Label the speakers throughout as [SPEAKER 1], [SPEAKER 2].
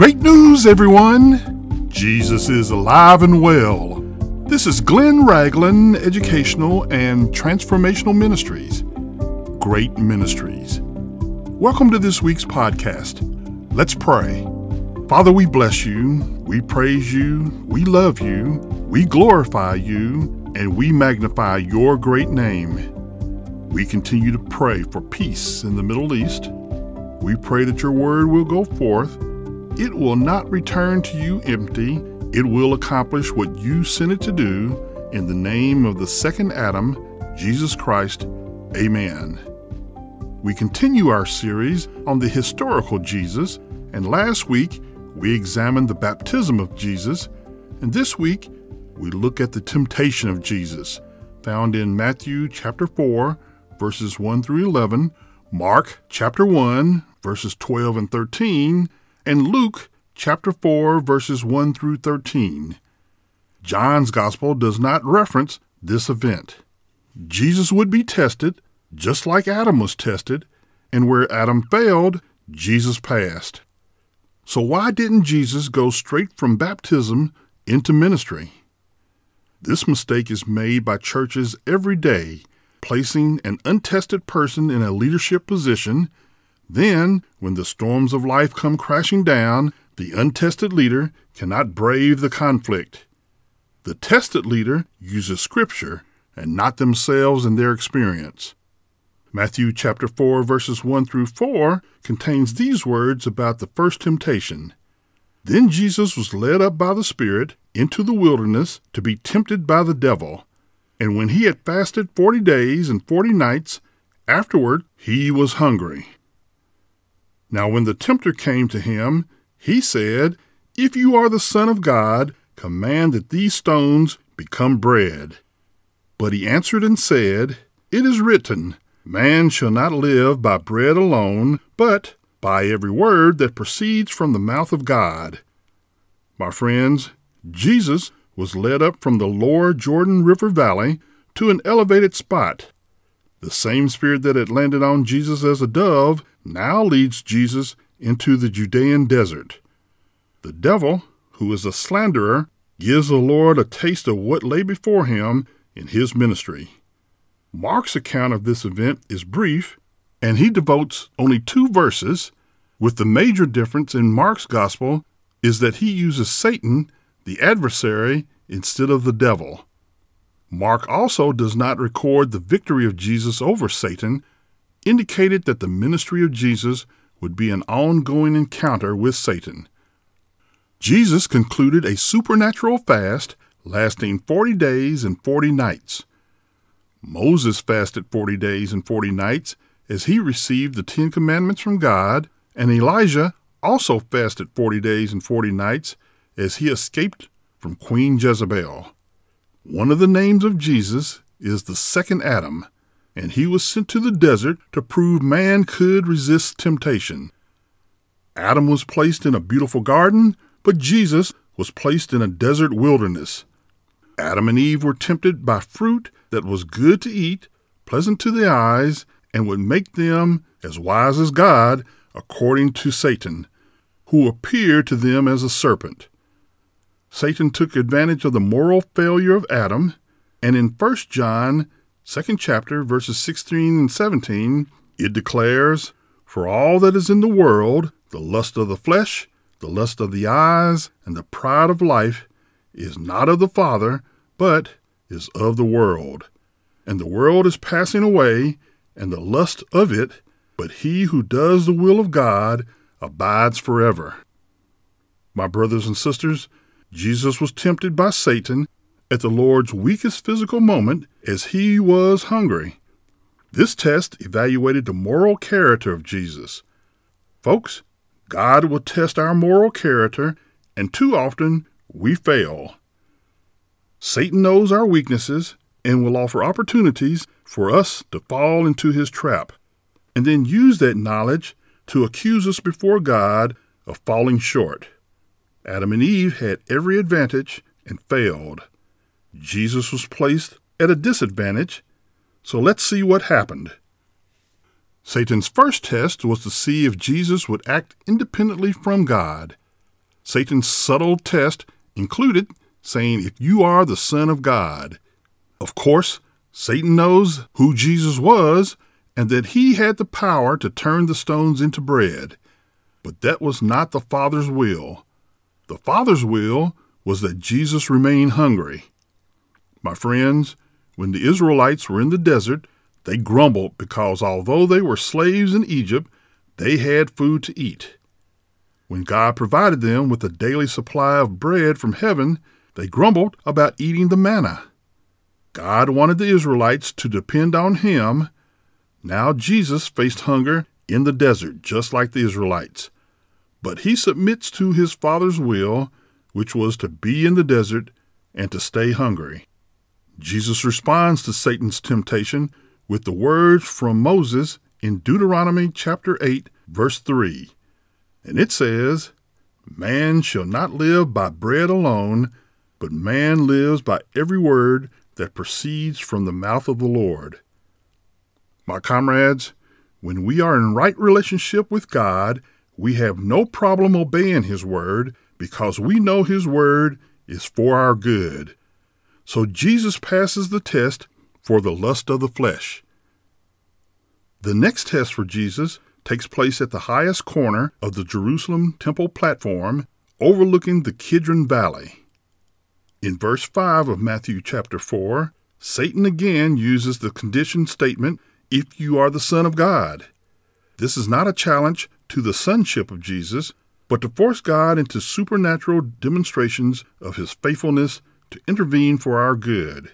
[SPEAKER 1] Great news, everyone! Jesus is alive and well. This is Glenn Ragland Educational and Transformational Ministries. Great Ministries. Welcome to this week's podcast. Let's pray. Father, we bless you, we praise you, we love you, we glorify you, and we magnify your great name. We continue to pray for peace in the Middle East. We pray that your word will go forth it will not return to you empty. It will accomplish what you sent it to do. In the name of the second Adam, Jesus Christ. Amen. We continue our series on the historical Jesus, and last week we examined the baptism of Jesus, and this week we look at the temptation of Jesus, found in Matthew chapter 4, verses 1 through 11, Mark chapter 1, verses 12 and 13, and Luke chapter 4 verses 1 through 13. John's gospel does not reference this event. Jesus would be tested just like Adam was tested, and where Adam failed, Jesus passed. So why didn't Jesus go straight from baptism into ministry? This mistake is made by churches every day, placing an untested person in a leadership position then, when the storms of life come crashing down, the untested leader cannot brave the conflict. The tested leader uses Scripture and not themselves and their experience. Matthew chapter 4 verses 1 through 4 contains these words about the first temptation. Then Jesus was led up by the Spirit into the wilderness to be tempted by the devil. And when he had fasted forty days and forty nights, afterward he was hungry. Now, when the tempter came to him, he said, If you are the Son of God, command that these stones become bread. But he answered and said, It is written, Man shall not live by bread alone, but by every word that proceeds from the mouth of God. My friends, Jesus was led up from the lower Jordan River Valley to an elevated spot. The same spirit that had landed on Jesus as a dove now leads Jesus into the Judean desert. The devil, who is a slanderer, gives the Lord a taste of what lay before him in his ministry. Mark's account of this event is brief, and he devotes only two verses, with the major difference in Mark's gospel is that he uses Satan, the adversary, instead of the devil. Mark also does not record the victory of Jesus over Satan, indicated that the ministry of Jesus would be an ongoing encounter with Satan. Jesus concluded a supernatural fast lasting 40 days and 40 nights. Moses fasted 40 days and 40 nights as he received the Ten Commandments from God, and Elijah also fasted 40 days and 40 nights as he escaped from Queen Jezebel. One of the names of Jesus is the second Adam and he was sent to the desert to prove man could resist temptation. Adam was placed in a beautiful garden, but Jesus was placed in a desert wilderness. Adam and Eve were tempted by fruit that was good to eat, pleasant to the eyes, and would make them as wise as God, according to Satan, who appeared to them as a serpent. Satan took advantage of the moral failure of Adam, and in 1 John second chapter, verses 16 and 17, it declares, For all that is in the world, the lust of the flesh, the lust of the eyes, and the pride of life, is not of the Father, but is of the world. And the world is passing away, and the lust of it, but he who does the will of God abides forever. My brothers and sisters, Jesus was tempted by Satan at the Lord's weakest physical moment as he was hungry. This test evaluated the moral character of Jesus. Folks, God will test our moral character, and too often we fail. Satan knows our weaknesses and will offer opportunities for us to fall into his trap, and then use that knowledge to accuse us before God of falling short. Adam and Eve had every advantage and failed. Jesus was placed at a disadvantage, so let's see what happened. Satan's first test was to see if Jesus would act independently from God. Satan's subtle test included saying, If you are the Son of God. Of course, Satan knows who Jesus was and that he had the power to turn the stones into bread. But that was not the Father's will. The Father's will was that Jesus remain hungry. My friends, when the Israelites were in the desert, they grumbled because although they were slaves in Egypt, they had food to eat. When God provided them with a daily supply of bread from heaven, they grumbled about eating the manna. God wanted the Israelites to depend on Him. Now Jesus faced hunger in the desert, just like the Israelites. But he submits to his Father's will which was to be in the desert and to stay hungry. Jesus responds to Satan's temptation with the words from Moses in Deuteronomy chapter 8, verse 3. And it says, Man shall not live by bread alone, but man lives by every word that proceeds from the mouth of the Lord. My comrades, when we are in right relationship with God, we have no problem obeying His word because we know His Word is for our good. So Jesus passes the test for the lust of the flesh. The next test for Jesus takes place at the highest corner of the Jerusalem temple platform overlooking the Kidron Valley. In verse 5 of Matthew chapter 4, Satan again uses the condition statement, if you are the Son of God. This is not a challenge to the sonship of Jesus, but to force God into supernatural demonstrations of his faithfulness to intervene for our good.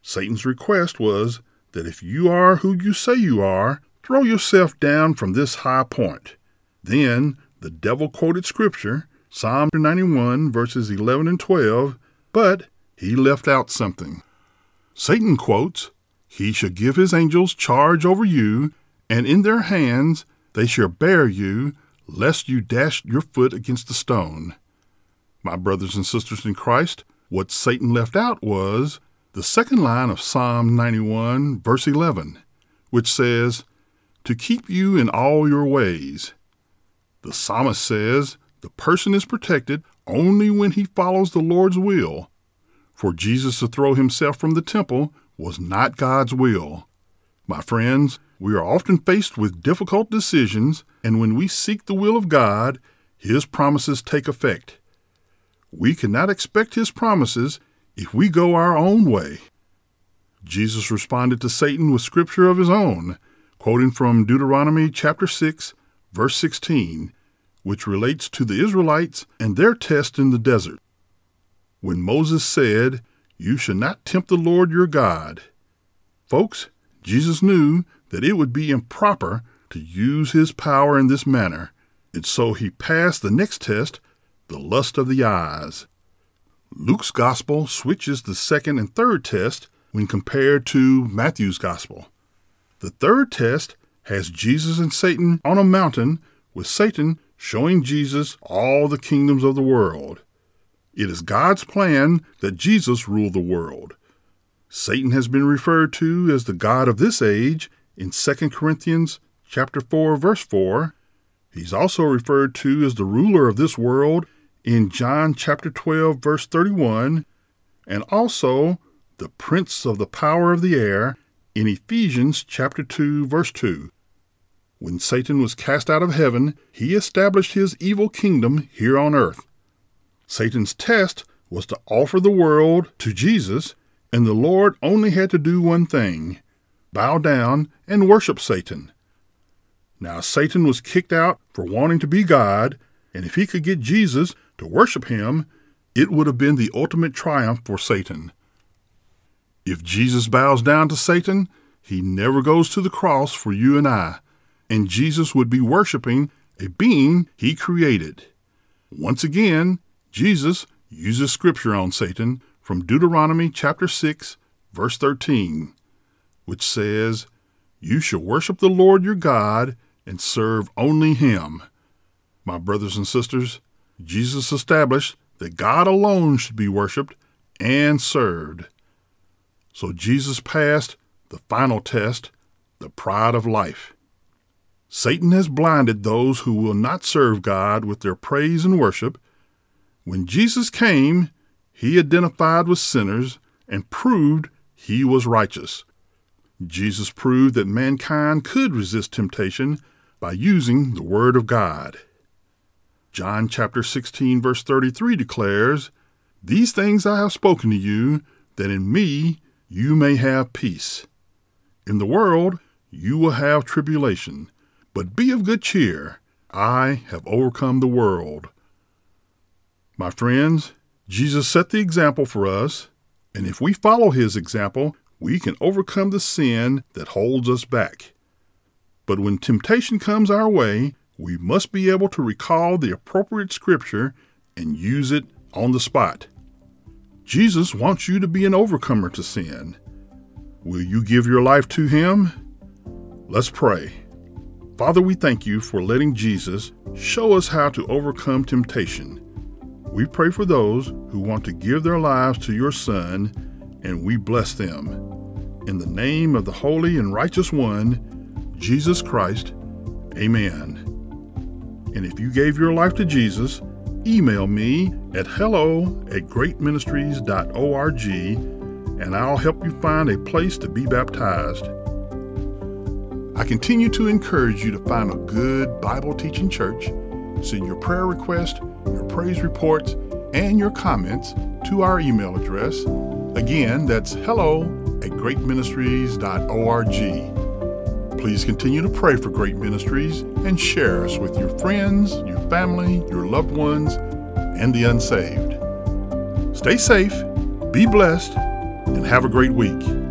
[SPEAKER 1] Satan's request was that if you are who you say you are, throw yourself down from this high point. Then the devil quoted scripture, Psalm 91, verses 11 and 12, but he left out something. Satan quotes, He shall give his angels charge over you, and in their hands they shall bear you, lest you dash your foot against a stone. My brothers and sisters in Christ, what Satan left out was the second line of Psalm 91, verse 11, which says, To keep you in all your ways. The psalmist says the person is protected only when he follows the Lord's will. For Jesus to throw himself from the temple was not God's will. My friends, we are often faced with difficult decisions, and when we seek the will of God, His promises take effect. We cannot expect His promises if we go our own way. Jesus responded to Satan with scripture of his own, quoting from Deuteronomy chapter 6, verse 16, which relates to the Israelites and their test in the desert. When Moses said, You shall not tempt the Lord your God. Folks, Jesus knew that it would be improper to use his power in this manner, and so he passed the next test, the lust of the eyes. Luke's gospel switches the second and third test when compared to Matthew's gospel. The third test has Jesus and Satan on a mountain, with Satan showing Jesus all the kingdoms of the world. It is God's plan that Jesus rule the world. Satan has been referred to as the God of this age in 2 Corinthians chapter 4 verse 4. He's also referred to as the ruler of this world in John chapter 12 verse 31 and also the prince of the power of the air in Ephesians chapter 2 verse 2. When Satan was cast out of heaven, he established his evil kingdom here on earth. Satan's test was to offer the world to Jesus, and the Lord only had to do one thing bow down, and worship Satan. Now, Satan was kicked out for wanting to be God, and if he could get Jesus to worship him, it would have been the ultimate triumph for Satan. If Jesus bows down to Satan, he never goes to the cross for you and I, and Jesus would be worshiping a being he created. Once again, Jesus uses scripture on Satan from Deuteronomy chapter 6, verse 13 which says, You shall worship the Lord your God and serve only him. My brothers and sisters, Jesus established that God alone should be worshiped and served. So Jesus passed the final test, the pride of life. Satan has blinded those who will not serve God with their praise and worship, When Jesus came, he identified with sinners and proved he was righteous. Jesus proved that mankind could resist temptation by using the Word of God. John chapter 16 verse 33 declares, These things I have spoken to you, that in me you may have peace. In the world you will have tribulation, but be of good cheer. I have overcome the world. My friends, Jesus set the example for us, and if we follow his example, we can overcome the sin that holds us back. But when temptation comes our way, we must be able to recall the appropriate scripture and use it on the spot. Jesus wants you to be an overcomer to sin. Will you give your life to Him? Let's pray. Father, we thank you for letting Jesus show us how to overcome temptation. We pray for those who want to give their lives to your Son, and we bless them. In the name of the Holy and Righteous One, Jesus Christ, Amen. And if you gave your life to Jesus, email me at hello at greatministries.org and I'll help you find a place to be baptized. I continue to encourage you to find a good Bible teaching church. Send your prayer request, your praise reports, and your comments to our email address. Again, that's hello at greatministries.org. Please continue to pray for Great Ministries and share us with your friends, your family, your loved ones, and the unsaved. Stay safe, be blessed, and have a great week.